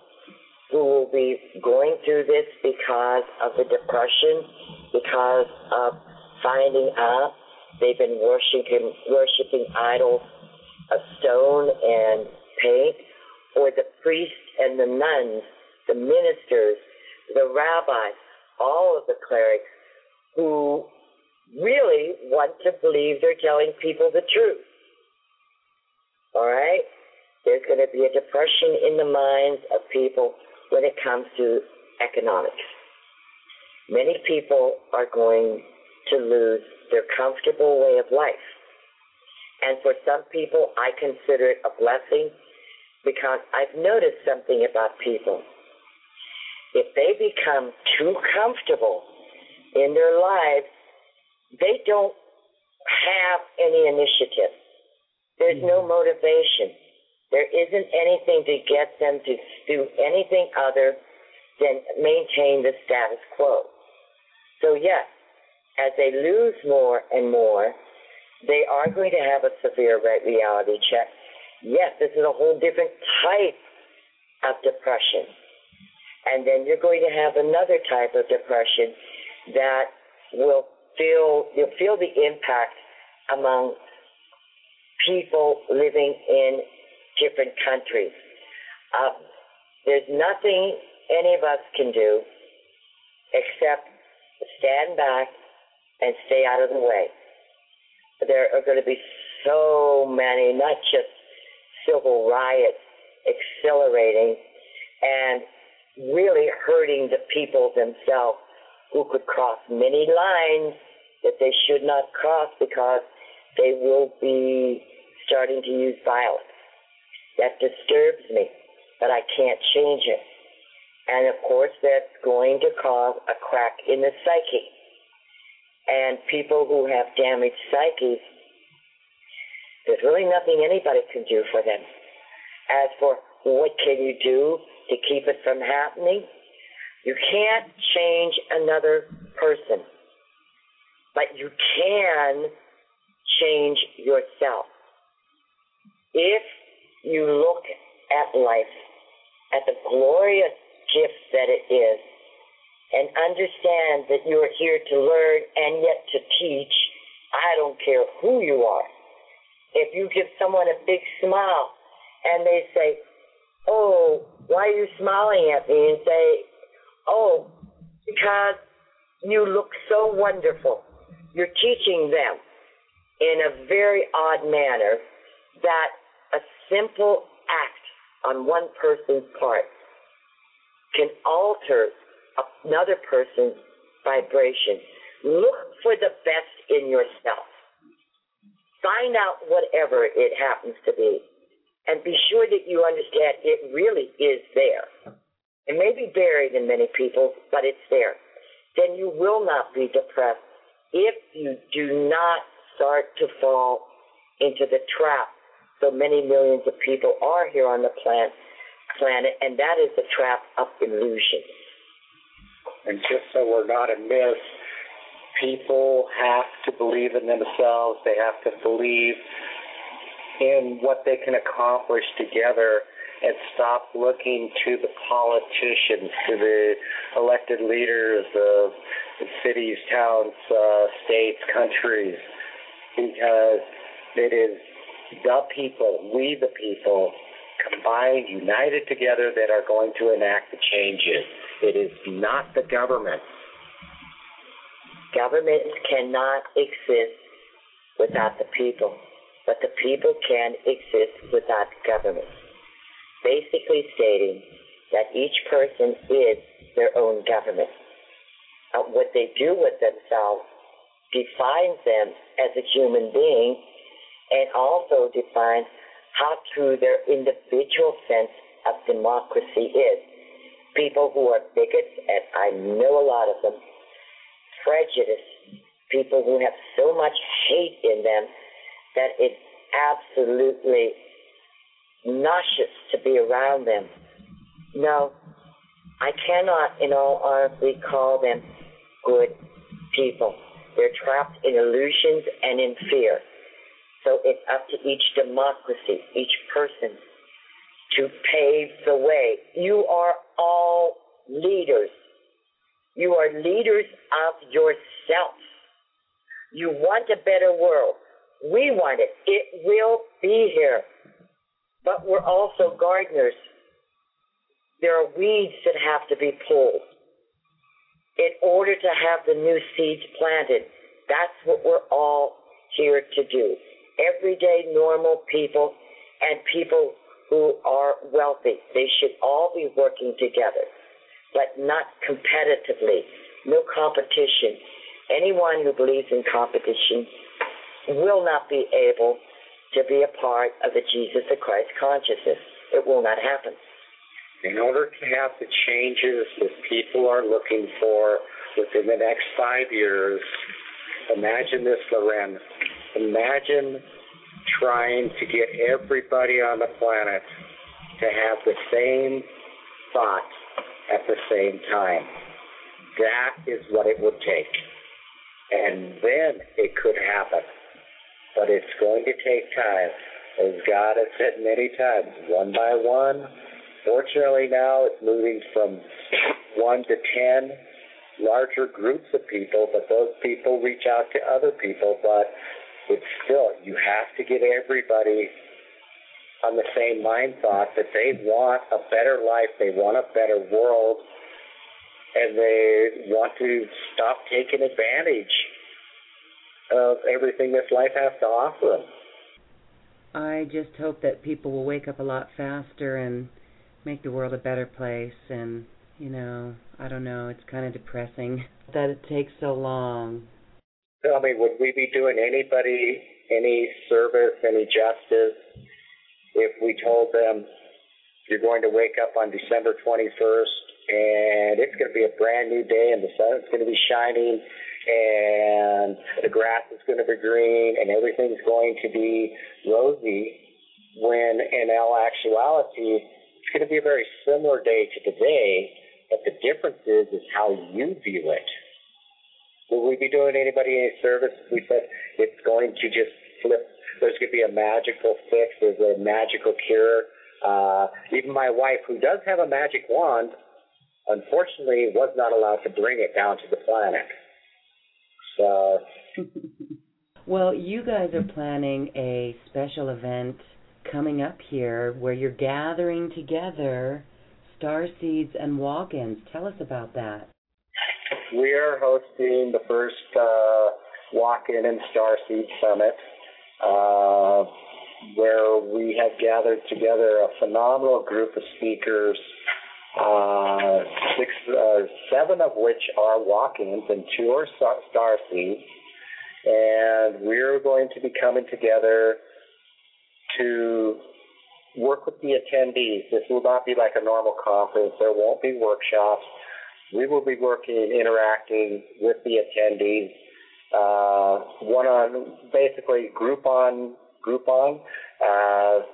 who will be going through this because of the depression, because of finding out they've been worshiping worshiping idols of stone and paint, or the priests and the nuns, the ministers, the rabbis, all of the clerics who really want to believe they're telling people the truth. All right? there's going to be a depression in the minds of people when it comes to economics. Many people are going to lose their comfortable way of life. And for some people, I consider it a blessing because I've noticed something about people. If they become too comfortable in their lives, they don't have any initiative. There's no mm-hmm. motivation. There isn't anything to get them to do anything other than maintain the status quo. So, yes, as they lose more and more, they are going to have a severe reality check. Yes, this is a whole different type of depression. And then you're going to have another type of depression that will feel, you'll feel the impact among people living in different countries. Uh, there's nothing any of us can do except stand back and stay out of the way. There are going to be so many, not just civil riots accelerating and really hurting the people themselves who could cross many lines that they should not cross because they will be starting to use violence. That disturbs me, but I can't change it. And of course, that's going to cause a crack in the psyche. And people who have damaged psyches, there's really nothing anybody can do for them. As for what can you do to keep it from happening, you can't change another person, but you can change yourself. If you look at life, at the glorious gift that it is, and understand that you are here to learn and yet to teach, I don't care who you are. If you give someone a big smile and they say, Oh, why are you smiling at me? And say, Oh, because you look so wonderful. You're teaching them in a very odd manner that a simple act on one person's part can alter another person's vibration. Look for the best in yourself. Find out whatever it happens to be. And be sure that you understand it really is there. It may be buried in many people, but it's there. Then you will not be depressed if you do not start to fall into the trap so many millions of people are here on the planet, planet and that is the trap of illusion. And just so we're not amiss, people have to believe in themselves. They have to believe in what they can accomplish together and stop looking to the politicians, to the elected leaders of cities, towns, uh, states, countries, because it is the people, we the people, combined, united together that are going to enact the changes. It is not the government. Governments cannot exist without the people, but the people can exist without government. Basically stating that each person is their own government. Uh, what they do with themselves defines them as a human being and also defines how true their individual sense of democracy is. People who are bigots, and I know a lot of them, prejudice, people who have so much hate in them that it's absolutely nauseous to be around them. No, I cannot, in all honesty, call them good people. They're trapped in illusions and in fear. So it's up to each democracy, each person, to pave the way. You are all leaders. You are leaders of yourself. You want a better world. We want it. It will be here. But we're also gardeners. There are weeds that have to be pulled in order to have the new seeds planted. That's what we're all here to do everyday normal people and people who are wealthy. They should all be working together, but not competitively. No competition. Anyone who believes in competition will not be able to be a part of the Jesus of Christ consciousness. It will not happen. In order to have the changes that people are looking for within the next five years, imagine this, Loren. Imagine trying to get everybody on the planet to have the same thoughts at the same time. That is what it would take. And then it could happen. But it's going to take time. As God has said many times, one by one. Fortunately, now it's moving from one to ten larger groups of people, but those people reach out to other people. But it's still, you have to get everybody on the same mind thought that they want a better life, they want a better world, and they want to stop taking advantage of everything this life has to offer them. I just hope that people will wake up a lot faster and make the world a better place and you know, I don't know, it's kind of depressing that it takes so long Tell me, would we be doing anybody any service, any justice if we told them you're going to wake up on December 21st and it's going to be a brand new day and the sun's going to be shining and the grass is going to be green and everything's going to be rosy when in all actuality it's going to be a very similar day to today but the difference is is how you view it will we be doing anybody any service if we said it's going to just flip there's going to be a magical fix there's a magical cure uh, even my wife who does have a magic wand unfortunately was not allowed to bring it down to the planet. So. well, you guys are planning a special event coming up here where you're gathering together star seeds and walk-ins. Tell us about that. We are hosting the first uh, walk-in and star seed summit. Uh, where we have gathered together a phenomenal group of speakers uh, six, uh, seven of which are walk-ins and two are star seeds. And we're going to be coming together to work with the attendees. This will not be like a normal conference. There won't be workshops. We will be working, interacting with the attendees, uh, one on, basically group on, group on, uh,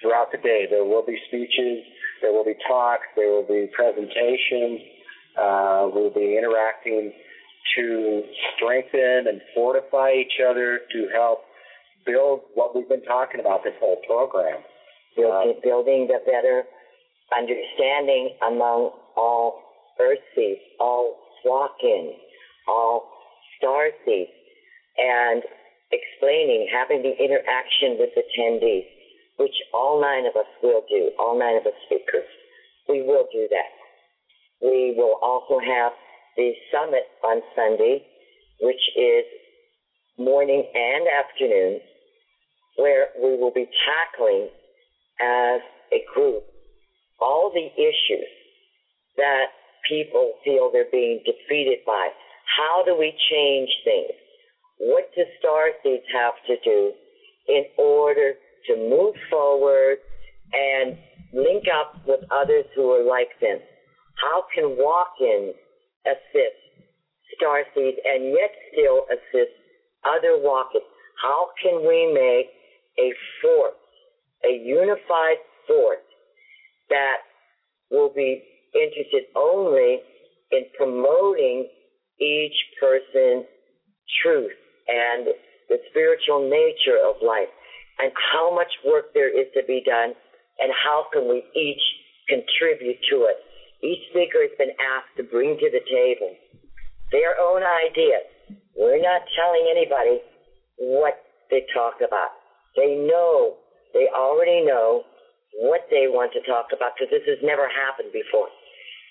throughout the day. There will be speeches there will be talks, there will be presentations, uh, we'll be interacting to strengthen and fortify each other to help build what we've been talking about this whole program. Building, uh, building the better understanding among all earth seeds, all walk-ins, all star seeds, and explaining, having the interaction with attendees which all nine of us will do, all nine of us speakers. We will do that. We will also have the summit on Sunday, which is morning and afternoon, where we will be tackling as a group all the issues that people feel they're being defeated by. How do we change things? What do star seeds have to do in order to move forward and link up with others who are like them? How can walk-ins assist Starseed and yet still assist other walk-ins? How can we make a force, a unified force that will be interested only in promoting each person's truth and the spiritual nature of life? and how much work there is to be done and how can we each contribute to it. Each speaker has been asked to bring to the table their own ideas. We're not telling anybody what they talk about. They know, they already know what they want to talk about because this has never happened before.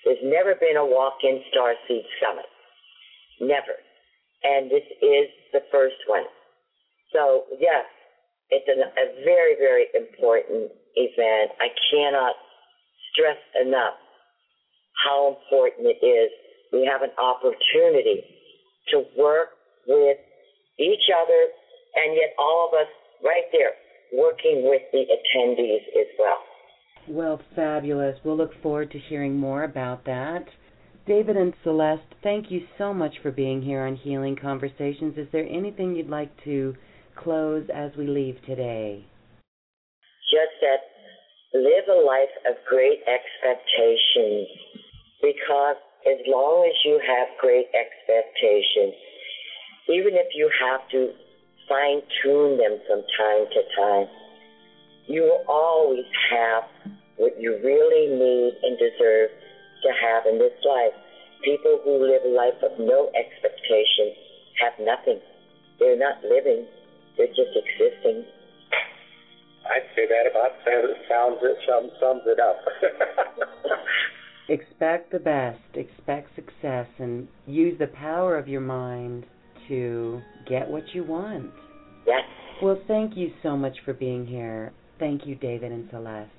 There's never been a walk-in star seed summit. Never. And this is the first one. So yes, it's an, a very, very important event. I cannot stress enough how important it is. We have an opportunity to work with each other and yet all of us right there working with the attendees as well. Well, fabulous. We'll look forward to hearing more about that. David and Celeste, thank you so much for being here on Healing Conversations. Is there anything you'd like to close as we leave today? Just that live a life of great expectations because as long as you have great expectations, even if you have to fine tune them from time to time, you will always have what you really need and deserve to have in this life. People who live a life of no expectation have nothing. They're not living, they're just existing. I'd say that about sounds it sums, sums it up. expect the best, expect success, and use the power of your mind to get what you want. Yes. Well, thank you so much for being here. Thank you, David and Celeste.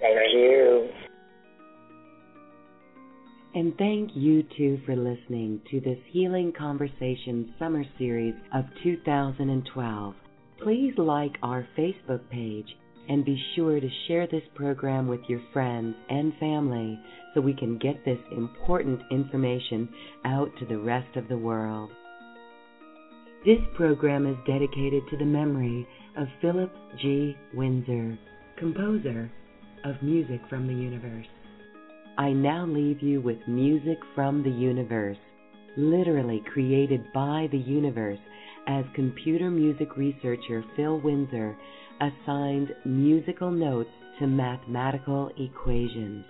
Thank you. And thank you too for listening to this Healing Conversations Summer Series of 2012. Please like our Facebook page and be sure to share this program with your friends and family so we can get this important information out to the rest of the world. This program is dedicated to the memory of Philip G. Windsor, composer of Music from the Universe. I now leave you with Music from the Universe, literally created by the universe as computer music researcher Phil Windsor assigned musical notes to mathematical equations.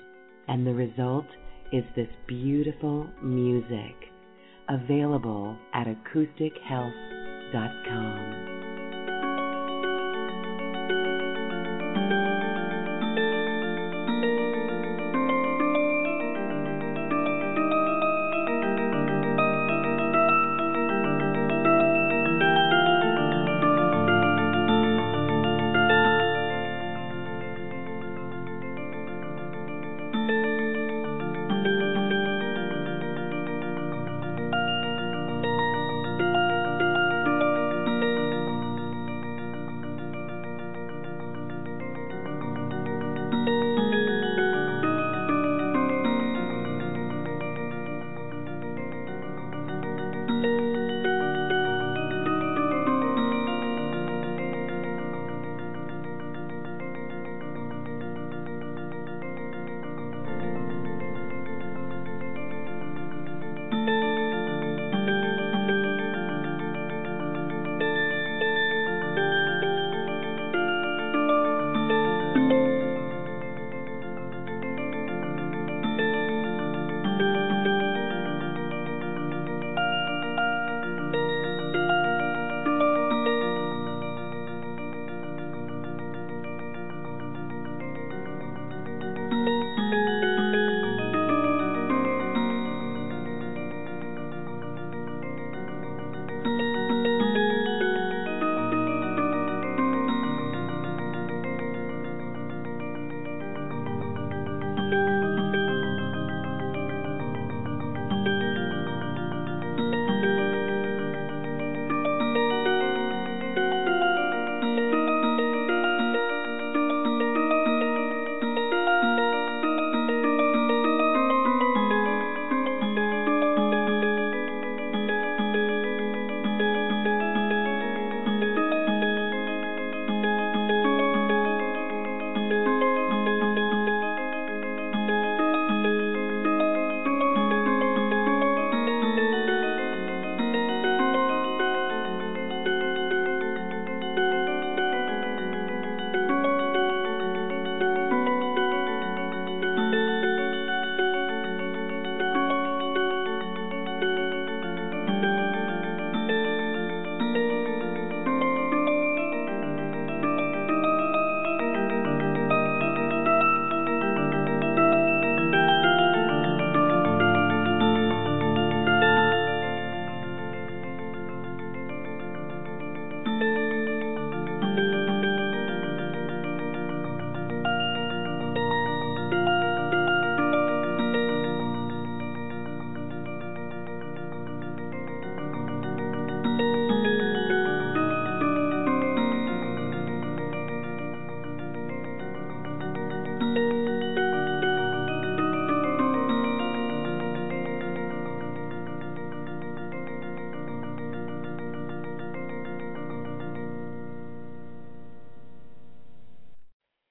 And the result is this beautiful music available at acoustichealth.com.